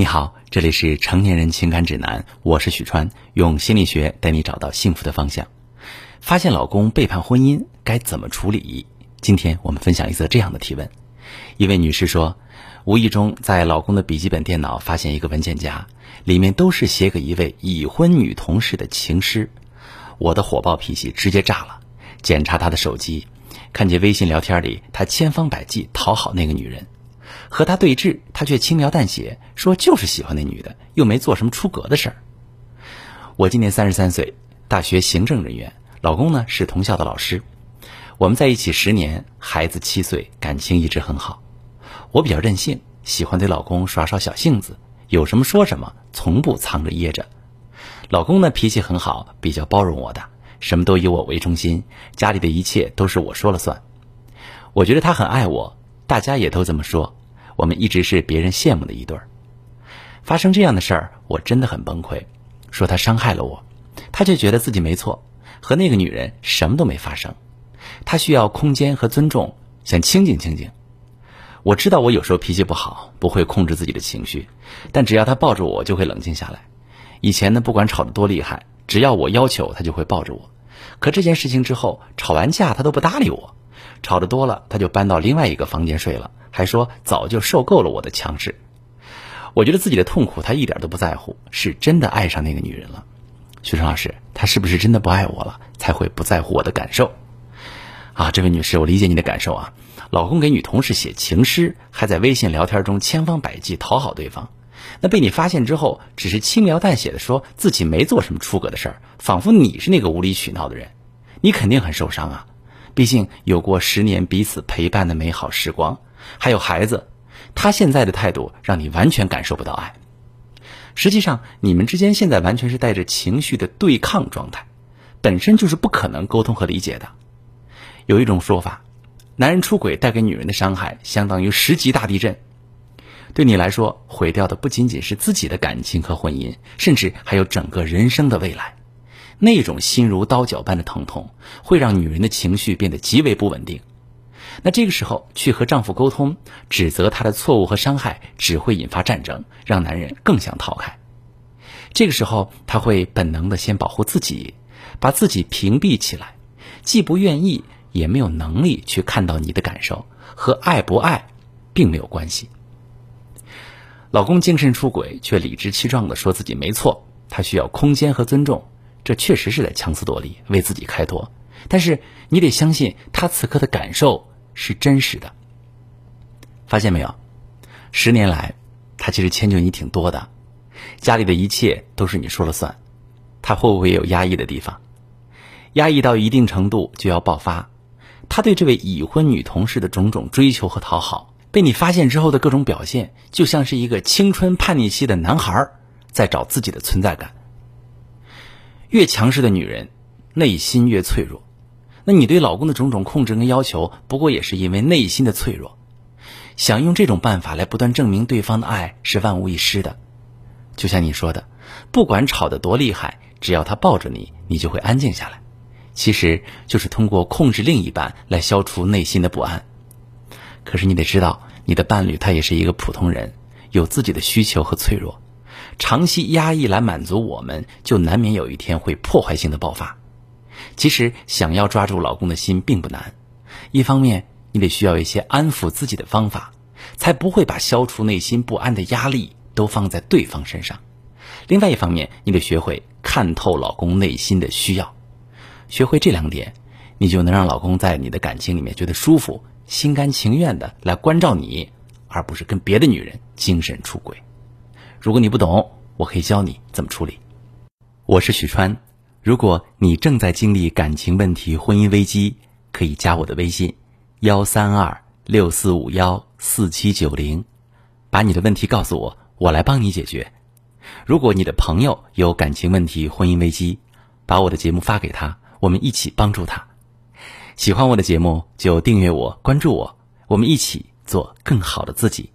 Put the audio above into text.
你好，这里是成年人情感指南，我是许川，用心理学带你找到幸福的方向。发现老公背叛婚姻该怎么处理？今天我们分享一则这样的提问：一位女士说，无意中在老公的笔记本电脑发现一个文件夹，里面都是写给一位已婚女同事的情诗。我的火爆脾气直接炸了，检查他的手机，看见微信聊天里他千方百计讨好那个女人。和他对峙，他却轻描淡写说就是喜欢那女的，又没做什么出格的事儿。我今年三十三岁，大学行政人员，老公呢是同校的老师，我们在一起十年，孩子七岁，感情一直很好。我比较任性，喜欢对老公耍耍小性子，有什么说什么，从不藏着掖着。老公呢脾气很好，比较包容我的，什么都以我为中心，家里的一切都是我说了算。我觉得他很爱我，大家也都这么说。我们一直是别人羡慕的一对儿，发生这样的事儿，我真的很崩溃。说他伤害了我，他却觉得自己没错，和那个女人什么都没发生。他需要空间和尊重，想清静清静。我知道我有时候脾气不好，不会控制自己的情绪，但只要他抱着我，就会冷静下来。以前呢，不管吵得多厉害，只要我要求，他就会抱着我。可这件事情之后，吵完架他都不搭理我，吵得多了，他就搬到另外一个房间睡了。还说早就受够了我的强势，我觉得自己的痛苦他一点都不在乎，是真的爱上那个女人了。徐成老师，他是不是真的不爱我了，才会不在乎我的感受？啊，这位女士，我理解你的感受啊。老公给女同事写情诗，还在微信聊天中千方百计讨好对方，那被你发现之后，只是轻描淡写的说自己没做什么出格的事儿，仿佛你是那个无理取闹的人，你肯定很受伤啊。毕竟有过十年彼此陪伴的美好时光。还有孩子，他现在的态度让你完全感受不到爱。实际上，你们之间现在完全是带着情绪的对抗状态，本身就是不可能沟通和理解的。有一种说法，男人出轨带给女人的伤害相当于十级大地震，对你来说毁掉的不仅仅是自己的感情和婚姻，甚至还有整个人生的未来。那种心如刀绞般的疼痛，会让女人的情绪变得极为不稳定。那这个时候去和丈夫沟通，指责他的错误和伤害，只会引发战争，让男人更想逃开。这个时候他会本能的先保护自己，把自己屏蔽起来，既不愿意，也没有能力去看到你的感受，和爱不爱并没有关系。老公精神出轨，却理直气壮的说自己没错，他需要空间和尊重，这确实是在强词夺理，为自己开脱。但是你得相信他此刻的感受。是真实的，发现没有？十年来，他其实迁就你挺多的，家里的一切都是你说了算。他会不会有压抑的地方？压抑到一定程度就要爆发。他对这位已婚女同事的种种追求和讨好，被你发现之后的各种表现，就像是一个青春叛逆期的男孩在找自己的存在感。越强势的女人，内心越脆弱。那你对老公的种种控制跟要求，不过也是因为内心的脆弱，想用这种办法来不断证明对方的爱是万无一失的。就像你说的，不管吵得多厉害，只要他抱着你，你就会安静下来。其实就是通过控制另一半来消除内心的不安。可是你得知道，你的伴侣他也是一个普通人，有自己的需求和脆弱，长期压抑来满足我们，就难免有一天会破坏性的爆发。其实想要抓住老公的心并不难，一方面你得需要一些安抚自己的方法，才不会把消除内心不安的压力都放在对方身上；另外一方面，你得学会看透老公内心的需要，学会这两点，你就能让老公在你的感情里面觉得舒服，心甘情愿的来关照你，而不是跟别的女人精神出轨。如果你不懂，我可以教你怎么处理。我是许川。如果你正在经历感情问题、婚姻危机，可以加我的微信：幺三二六四五幺四七九零，把你的问题告诉我，我来帮你解决。如果你的朋友有感情问题、婚姻危机，把我的节目发给他，我们一起帮助他。喜欢我的节目就订阅我、关注我，我们一起做更好的自己。